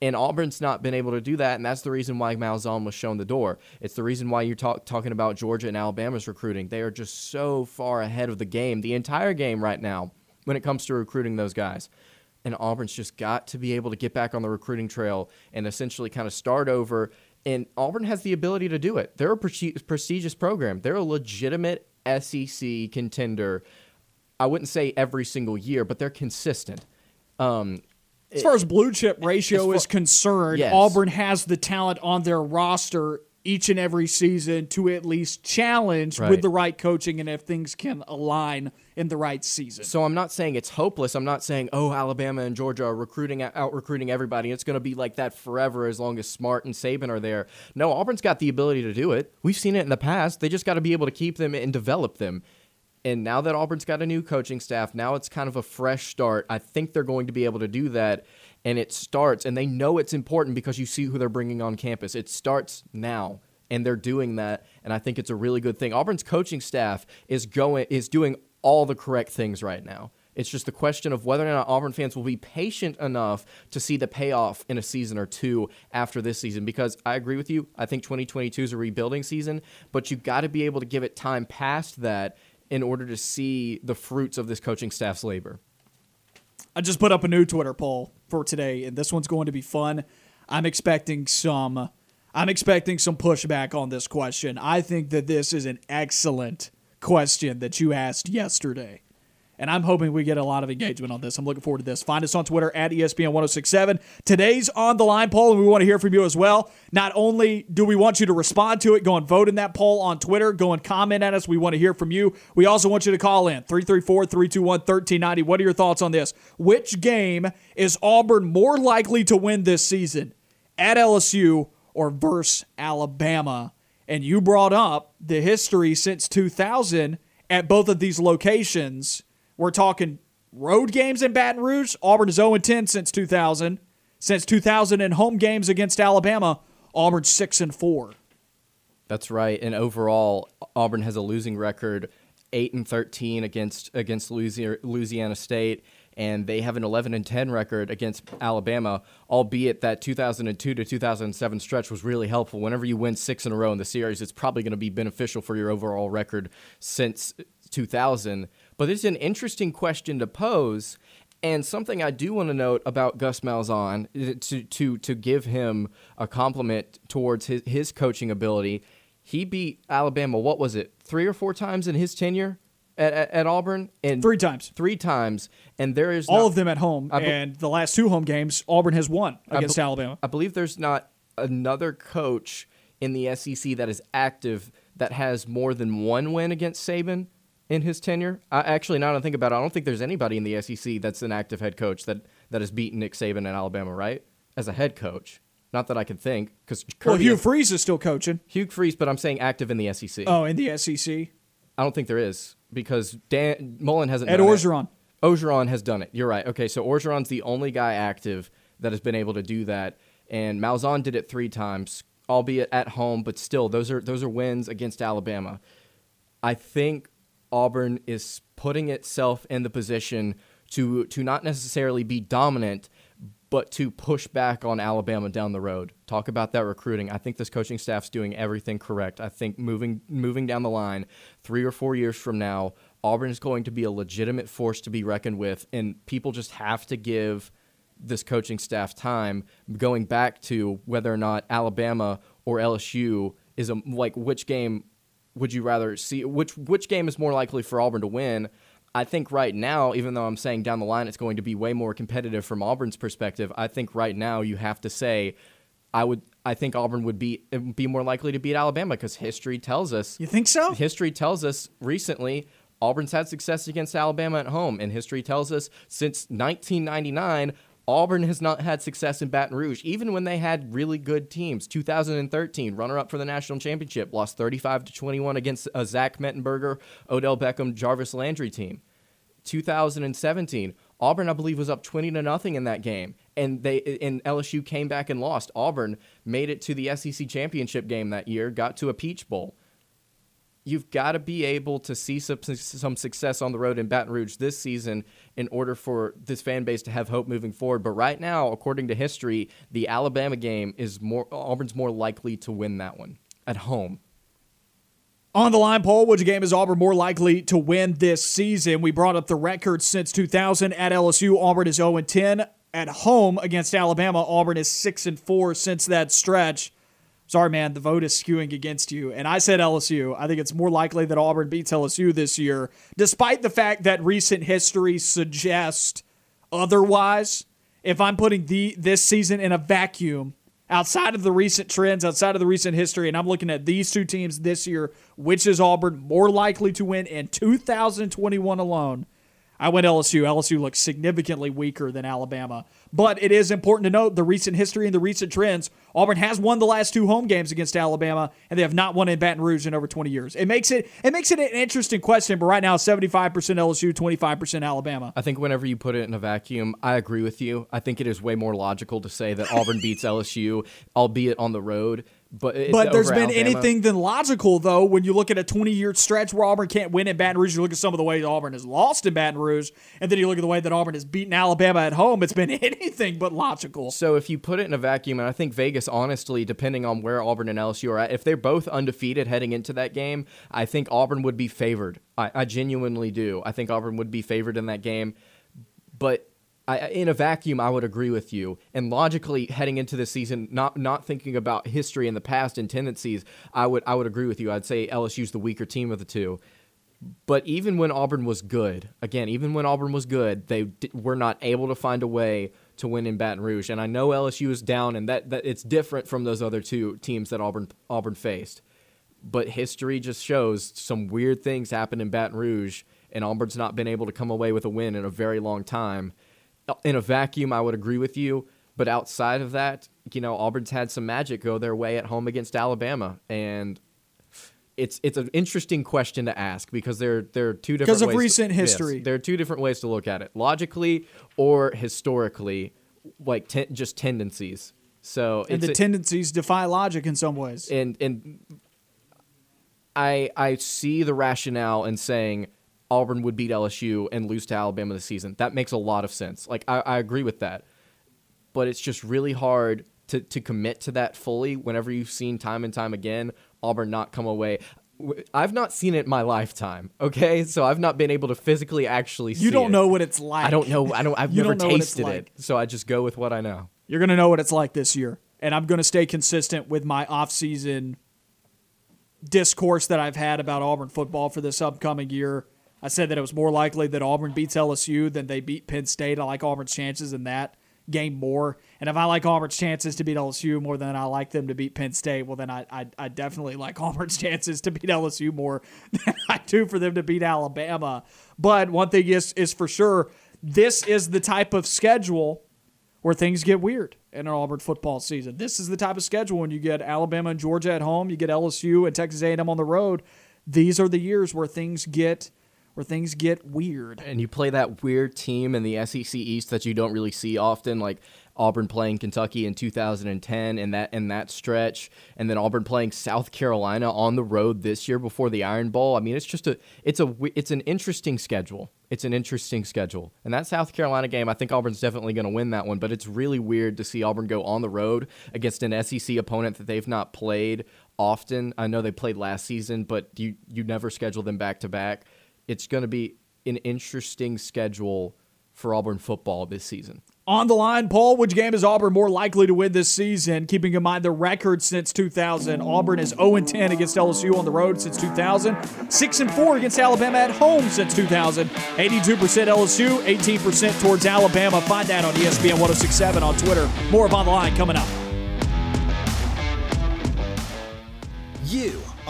And Auburn's not been able to do that, and that's the reason why Malzahn was shown the door. It's the reason why you're talk, talking about Georgia and Alabama's recruiting. They are just so far ahead of the game, the entire game right now, when it comes to recruiting those guys and Auburn's just got to be able to get back on the recruiting trail and essentially kind of start over. And Auburn has the ability to do it. They're a pre- prestigious program. They're a legitimate SEC contender. I wouldn't say every single year, but they're consistent. Um, as far as blue chip ratio far, is concerned, yes. Auburn has the talent on their roster each and every season to at least challenge right. with the right coaching and if things can align in the right season. So I'm not saying it's hopeless. I'm not saying oh Alabama and Georgia are recruiting out recruiting everybody. It's going to be like that forever as long as Smart and Saban are there. No, Auburn's got the ability to do it. We've seen it in the past. They just got to be able to keep them and develop them. And now that Auburn's got a new coaching staff, now it's kind of a fresh start. I think they're going to be able to do that and it starts and they know it's important because you see who they're bringing on campus. It starts now and they're doing that and I think it's a really good thing. Auburn's coaching staff is going is doing all the correct things right now. It's just the question of whether or not Auburn fans will be patient enough to see the payoff in a season or two after this season. Because I agree with you. I think 2022 is a rebuilding season, but you've got to be able to give it time past that in order to see the fruits of this coaching staff's labor. I just put up a new Twitter poll for today, and this one's going to be fun. I'm expecting some. I'm expecting some pushback on this question. I think that this is an excellent question that you asked yesterday. And I'm hoping we get a lot of engagement on this. I'm looking forward to this. Find us on Twitter at ESPN1067. Today's on the line poll, and we want to hear from you as well. Not only do we want you to respond to it, go and vote in that poll on Twitter, go and comment at us. We want to hear from you. We also want you to call in 334 321 1390. What are your thoughts on this? Which game is Auburn more likely to win this season? At LSU or versus Alabama? And you brought up the history since 2000 at both of these locations we're talking road games in Baton Rouge. Auburn is 0 10 since 2000. Since 2000 in home games against Alabama, Auburn 6 and 4. That's right. And overall, Auburn has a losing record, 8 and 13 against against Louisiana State and they have an 11 and 10 record against Alabama, albeit that 2002 to 2007 stretch was really helpful. Whenever you win six in a row in the series, it's probably going to be beneficial for your overall record since 2000. But it's an interesting question to pose. And something I do want to note about Gus Malzahn eh, to to to give him a compliment towards his, his coaching ability. He beat Alabama. What was it? Three or four times in his tenure at, at, at Auburn. And three times. Three times. And there is all not, of them at home. Be- and the last two home games, Auburn has won against I be- Alabama. I believe there's not another coach in the SEC that is active that has more than one win against Saban in his tenure. I, actually, now that I think about it, I don't think there's anybody in the SEC that's an active head coach that, that has beaten Nick Saban in Alabama, right? As a head coach. Not that I can think, because well, Hugh Freeze is still coaching. Hugh Freeze, but I'm saying active in the SEC. Oh, in the SEC. I don't think there is because Dan Mullen hasn't. Ed Orgeron. It. Orgeron has done it. You're right. Okay, so Orgeron's the only guy active that has been able to do that, and Malzahn did it three times, albeit at home, but still, those are those are wins against Alabama. I think Auburn is putting itself in the position to to not necessarily be dominant, but to push back on Alabama down the road. Talk about that recruiting. I think this coaching staff's doing everything correct. I think moving moving down the line, three or four years from now, Auburn is going to be a legitimate force to be reckoned with, and people just have to give this coaching staff time. Going back to whether or not Alabama or LSU is a like which game would you rather see which which game is more likely for Auburn to win? I think right now, even though I'm saying down the line it's going to be way more competitive from Auburn's perspective, I think right now you have to say I would I think Auburn would be be more likely to beat Alabama because history tells us You think so? history tells us recently Auburn's had success against Alabama at home, and history tells us since 1999. Auburn has not had success in Baton Rouge, even when they had really good teams. 2013, runner-up for the national championship, lost 35 to 21 against a Zach Mettenberger, Odell Beckham, Jarvis Landry team. 2017, Auburn, I believe, was up 20 to nothing in that game, and they and LSU came back and lost. Auburn made it to the SEC championship game that year, got to a Peach Bowl. You've got to be able to see some, some success on the road in Baton Rouge this season in order for this fan base to have hope moving forward. But right now, according to history, the Alabama game is more Auburn's more likely to win that one at home. On the line poll, which game is Auburn more likely to win this season? We brought up the record since 2000 at LSU. Auburn is 0 10 at home against Alabama. Auburn is 6 and 4 since that stretch. Sorry, man, the vote is skewing against you. And I said LSU. I think it's more likely that Auburn beats LSU this year, despite the fact that recent history suggests otherwise. If I'm putting the this season in a vacuum, outside of the recent trends, outside of the recent history, and I'm looking at these two teams this year, which is Auburn more likely to win in 2021 alone? I went LSU. LSU looks significantly weaker than Alabama. But it is important to note the recent history and the recent trends. Auburn has won the last two home games against Alabama, and they have not won in Baton Rouge in over 20 years. It makes it it makes it an interesting question, but right now 75% LSU, 25% Alabama. I think whenever you put it in a vacuum, I agree with you. I think it is way more logical to say that Auburn beats LSU, albeit on the road. But But there's been Alabama. anything than logical though when you look at a 20 year stretch where Auburn can't win in Baton Rouge. You look at some of the ways Auburn has lost in Baton Rouge, and then you look at the way that Auburn has beaten Alabama at home. It's been anything but logical. So if you put it in a vacuum, and I think Vegas, honestly, depending on where Auburn and LSU are at, if they're both undefeated heading into that game, I think Auburn would be favored. I, I genuinely do. I think Auburn would be favored in that game. But I, in a vacuum, I would agree with you. And logically, heading into the season, not not thinking about history in the past and tendencies, I would I would agree with you. I'd say LSU's the weaker team of the two. But even when Auburn was good, again, even when Auburn was good, they d- were not able to find a way to win in Baton Rouge. And I know LSU is down, and that, that it's different from those other two teams that Auburn Auburn faced. But history just shows some weird things happen in Baton Rouge, and Auburn's not been able to come away with a win in a very long time. In a vacuum, I would agree with you. But outside of that, you know, Auburn's had some magic go their way at home against Alabama, and it's it's an interesting question to ask because there there are two different Because of ways- recent yes, history. there are two different ways to look at it: logically or historically, like ten, just tendencies. So and the a- tendencies defy logic in some ways. and and I I see the rationale in saying Auburn would beat LSU and lose to Alabama this season. That makes a lot of sense. Like I, I agree with that, but it's just really hard to to commit to that fully. Whenever you've seen time and time again Auburn not come away. I've not seen it in my lifetime. Okay, so I've not been able to physically actually. see you don't it. know what it's like. I don't know. I don't. I've never don't know what it's tasted like. it, so I just go with what I know. You're going to know what it's like this year. And I'm going to stay consistent with my off-season discourse that I've had about Auburn football for this upcoming year. I said that it was more likely that Auburn beats LSU than they beat Penn State. I like Auburn's chances in that game more. And if I like Auburn's chances to beat LSU more than I like them to beat Penn State, well, then I, I, I definitely like Auburn's chances to beat LSU more than I do for them to beat Alabama. But one thing is, is for sure, this is the type of schedule where things get weird in an Auburn football season. This is the type of schedule when you get Alabama and Georgia at home, you get LSU and Texas A&M on the road. These are the years where things get where things get weird. and you play that weird team in the SEC East that you don't really see often, like Auburn playing Kentucky in 2010 and that in that stretch, and then Auburn playing South Carolina on the road this year before the Iron Bowl. I mean, it's just a it's a it's an interesting schedule. It's an interesting schedule, and that South Carolina game, I think Auburn's definitely going to win that one. But it's really weird to see Auburn go on the road against an SEC opponent that they've not played often. I know they played last season, but you you never schedule them back to back it's going to be an interesting schedule for Auburn football this season. On the line, Paul, which game is Auburn more likely to win this season? Keeping in mind the record since 2000, Auburn is 0 10 against LSU on the road since 2000, 6 and 4 against Alabama at home since 2000, 82% LSU, 18% towards Alabama. Find that on ESPN 1067 on Twitter. More of On the Line coming up.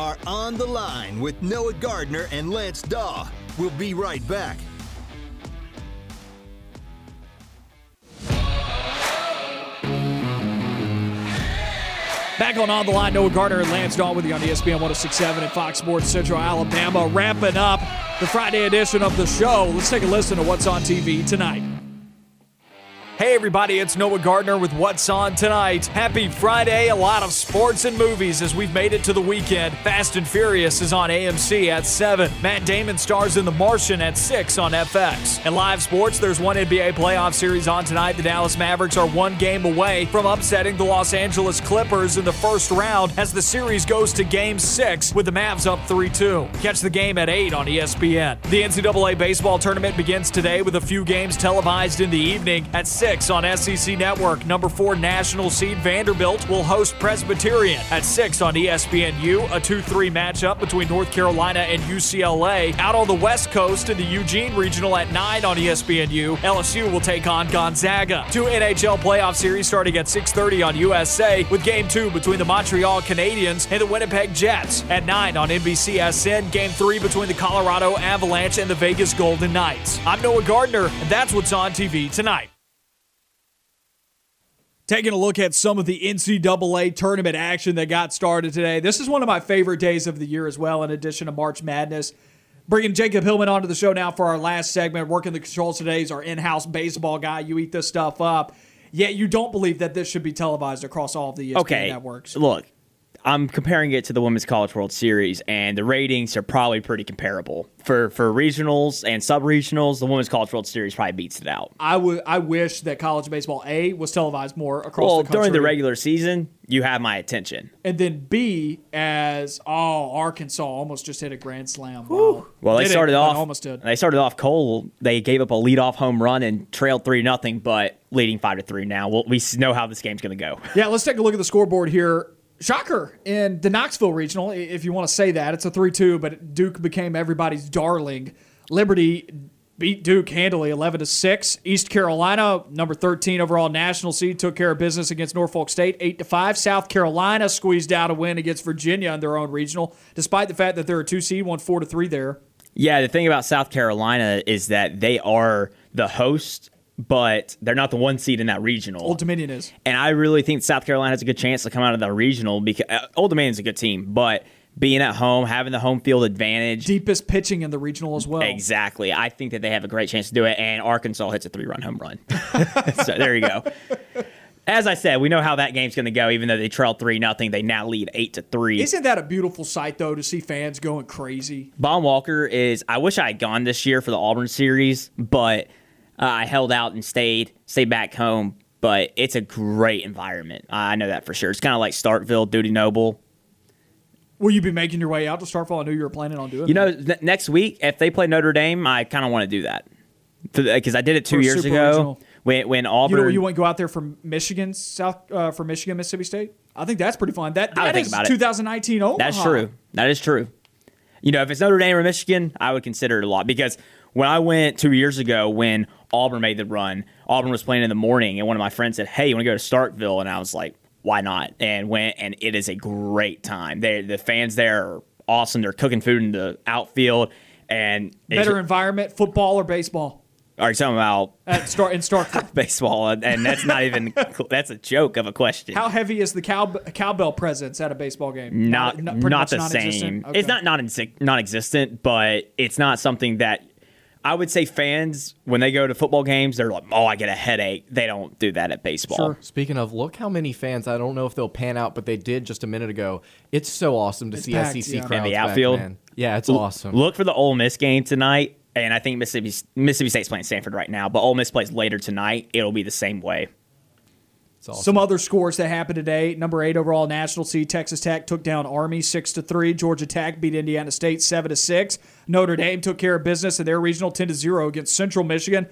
Are On the Line with Noah Gardner and Lance Dawe. We'll be right back. Back on On the Line, Noah Gardner and Lance Dawe with you on ESPN 1067 and Fox Sports Central Alabama. Wrapping up the Friday edition of the show. Let's take a listen to what's on TV tonight. Hey, everybody, it's Noah Gardner with What's On Tonight. Happy Friday. A lot of sports and movies as we've made it to the weekend. Fast and Furious is on AMC at 7. Matt Damon stars in The Martian at 6 on FX. In live sports, there's one NBA playoff series on tonight. The Dallas Mavericks are one game away from upsetting the Los Angeles Clippers in the first round as the series goes to game 6 with the Mavs up 3 2. Catch the game at 8 on ESPN. The NCAA baseball tournament begins today with a few games televised in the evening at 6 on SEC Network. Number 4 national seed Vanderbilt will host Presbyterian at 6 on ESPNU. A 2 3 matchup between North Carolina and UCLA. Out on the West Coast in the Eugene Regional at 9 on ESPNU. LSU will take on Gonzaga. Two NHL playoff series starting at 6:30 on USA with Game 2 between the Montreal Canadiens and the Winnipeg Jets. At 9 on NBCSN, Game 3 between the Colorado Avalanche and the Vegas Golden Knights. I'm Noah Gardner, and that's what's on TV tonight. Taking a look at some of the NCAA tournament action that got started today. This is one of my favorite days of the year as well, in addition to March Madness. Bringing Jacob Hillman onto the show now for our last segment. Working the controls today is our in house baseball guy. You eat this stuff up. Yet you don't believe that this should be televised across all of the ESPN okay, networks. Look, I'm comparing it to the Women's College World Series, and the ratings are probably pretty comparable. For for regionals and sub regionals, the Women's College World Series probably beats it out. I would. I wish that college baseball A was televised more across Well, the country. during the regular season, you have my attention. and then B as oh Arkansas almost just hit a grand slam. Wow. Well, they started but off almost did. They started off cold. They gave up a leadoff home run and trailed three nothing, but leading five to three now. Well, we know how this game's going to go. Yeah, let's take a look at the scoreboard here. Shocker in the Knoxville Regional, if you want to say that. It's a 3 2, but Duke became everybody's darling. Liberty beat Duke handily 11 to 6. East Carolina, number 13 overall national seed, took care of business against Norfolk State 8 to 5. South Carolina squeezed out a win against Virginia in their own regional, despite the fact that they're a 2 seed, won 4 to 3 there. Yeah, the thing about South Carolina is that they are the host, but they're not the one seed in that regional. Old Dominion is. And I really think South Carolina has a good chance to come out of the regional because uh, Old Dominion's a good team, but being at home, having the home field advantage. Deepest pitching in the regional as well. Exactly. I think that they have a great chance to do it, and Arkansas hits a three run home run. so there you go. As I said, we know how that game's going to go. Even though they trailed three nothing, they now lead eight to three. Isn't that a beautiful sight, though, to see fans going crazy? Baum-Walker is. I wish I had gone this year for the Auburn series, but uh, I held out and stayed, stayed back home. But it's a great environment. I know that for sure. It's kind of like Starkville, Dudy Noble. Will you be making your way out to Starkville? I knew you were planning on doing it. You that. know, n- next week if they play Notre Dame, I kind of want to do that because I did it two For years ago when when You Auburn. know, you wouldn't go out there from Michigan, South, uh, from Michigan, Mississippi State. I think that's pretty fun. That I would think about it. 2019 Omaha. That's true. That is true. You know, if it's Notre Dame or Michigan, I would consider it a lot because when I went two years ago when Auburn made the run, Auburn was playing in the morning, and one of my friends said, "Hey, you want to go to Starkville?" And I was like, "Why not?" And went, and it is a great time. They the fans there are awesome. They're cooking food in the outfield, and Better environment, football or baseball Are you talking about at Star in Starkville. baseball? And that's not even that's a joke of a question. How heavy is the cow, cowbell presence at a baseball game? not pretty not the same. Okay. It's not non non-existent, but it's not something that I would say fans when they go to football games, they're like, "Oh, I get a headache." They don't do that at baseball. Sure. Speaking of, look how many fans. I don't know if they'll pan out, but they did just a minute ago. It's so awesome to It's see packed, SEC yeah. crowds In the back, outfield? man. Yeah, it's L- awesome. Look for the Ole Miss game tonight, and I think Mississippi Mississippi State's playing Stanford right now, but Ole Miss plays later tonight. It'll be the same way. Awesome. Some other scores that happened today. Number eight overall national seed Texas Tech took down Army six to three. Georgia Tech beat Indiana State seven to six. Notre Dame took care of business in their regional ten to zero against Central Michigan.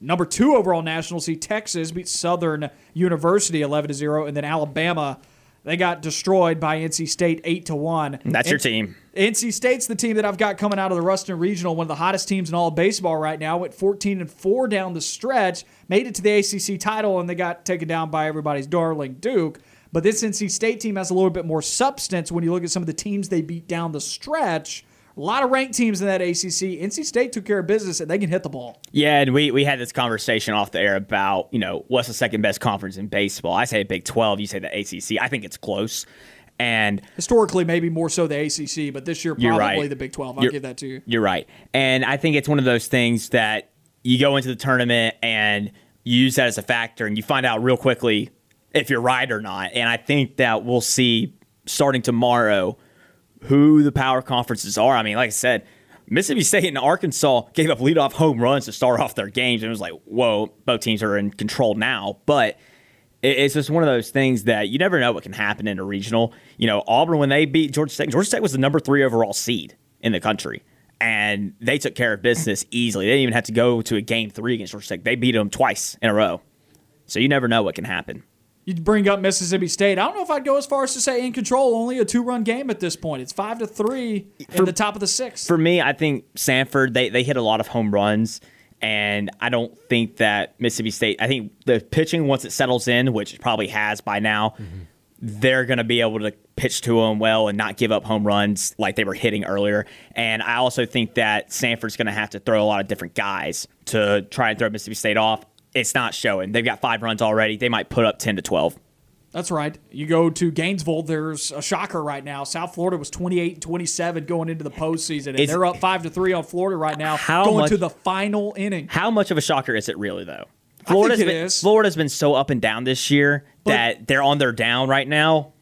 Number two overall national seed Texas beat Southern University eleven to zero, and then Alabama they got destroyed by NC State eight to one. That's your team. NC State's the team that I've got coming out of the Ruston Regional, one of the hottest teams in all of baseball right now. Went 14 and 4 down the stretch, made it to the ACC title, and they got taken down by everybody's darling Duke. But this NC State team has a little bit more substance when you look at some of the teams they beat down the stretch. A lot of ranked teams in that ACC. NC State took care of business and they can hit the ball. Yeah, and we, we had this conversation off the air about, you know, what's the second best conference in baseball. I say Big 12, you say the ACC. I think it's close. And Historically, maybe more so the ACC, but this year probably right. the Big 12. I'll You're- give that to you. You're right. And I think it's one of those things that you go into the tournament and you use that as a factor and you find out real quickly if you're right or not. And I think that we'll see starting tomorrow who the power conferences are. I mean, like I said, Mississippi State and Arkansas gave up leadoff home runs to start off their games. And it was like, whoa, both teams are in control now. But it's just one of those things that you never know what can happen in a regional. You know, Auburn, when they beat Georgia State, Georgia State was the number three overall seed in the country. And they took care of business easily. They didn't even have to go to a game three against Georgia State. They beat them twice in a row. So you never know what can happen. You bring up Mississippi State. I don't know if I'd go as far as to say in control. Only a two-run game at this point. It's five to three in the top of the sixth. For me, I think Samford, they, they hit a lot of home runs. And I don't think that Mississippi State, I think the pitching, once it settles in, which it probably has by now, mm-hmm. they're going to be able to pitch to them well and not give up home runs like they were hitting earlier. And I also think that Samford's going to have to throw a lot of different guys to try and throw Mississippi State off. It's not showing. They've got five runs already. They might put up 10 to 12. That's right. You go to Gainesville, there's a shocker right now. South Florida was 28 and 27 going into the postseason, and Is- they're up 5 to 3 on Florida right now, How going much- to the final inning. How much of a shocker is it really, though? Florida's been, is. Florida's been so up and down this year that they're on their down right now.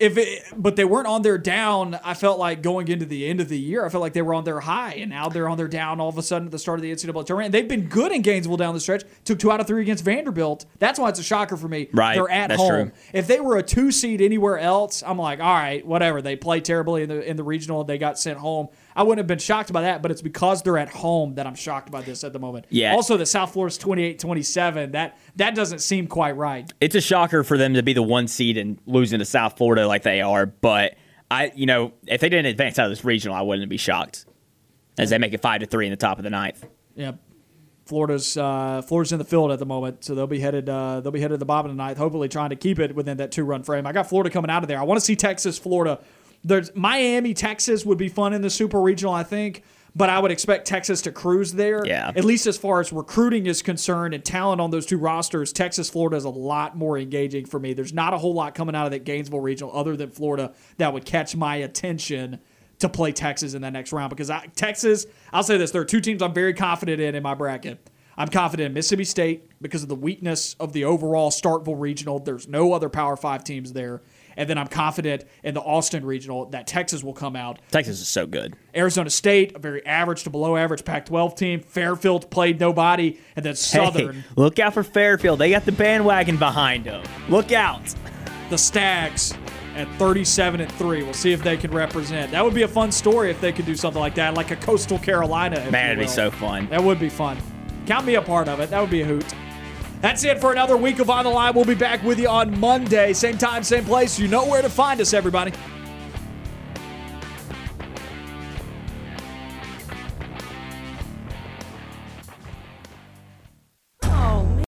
If it, but they weren't on their down. I felt like going into the end of the year, I felt like they were on their high, and now they're on their down all of a sudden at the start of the NCAA tournament. And they've been good in Gainesville down the stretch. Took two out of three against Vanderbilt. That's why it's a shocker for me. Right, They're at home. true. If they were a two seed anywhere else, I'm like, all right, whatever. They play terribly in the in the regional. They got sent home. I wouldn't have been shocked by that, but it's because they're at home that I'm shocked by this at the moment. Yeah. Also, the South Florida's 28-27. That that doesn't seem quite right. It's a shocker for them to be the one seed and losing to South Florida like they are. But I, you know, if they didn't advance out of this regional, I wouldn't be shocked as they make it five to three in the top of the ninth. Yeah. Florida's uh, Florida's in the field at the moment, so they'll be headed uh, they'll be headed to the bottom of the ninth, hopefully trying to keep it within that two run frame. I got Florida coming out of there. I want to see Texas, Florida. There's Miami, Texas would be fun in the super regional, I think, but I would expect Texas to cruise there. Yeah. At least as far as recruiting is concerned and talent on those two rosters, Texas, Florida is a lot more engaging for me. There's not a whole lot coming out of that Gainesville regional other than Florida that would catch my attention to play Texas in that next round because I, Texas, I'll say this, there are two teams I'm very confident in in my bracket. I'm confident in Mississippi State because of the weakness of the overall Starkville regional. There's no other Power Five teams there. And then I'm confident in the Austin regional that Texas will come out. Texas is so good. Arizona State, a very average to below average Pac 12 team. Fairfield played nobody. And then Southern, Hey, look out for Fairfield. They got the bandwagon behind them. Look out. the Stags at 37 and 3. We'll see if they can represent. That would be a fun story if they could do something like that, like a Coastal Carolina. Man, it'd be so fun. That would be fun. Count me a part of it. That would be a hoot. That's it for another week of On the Line. We'll be back with you on Monday. Same time, same place. You know where to find us, everybody. Oh,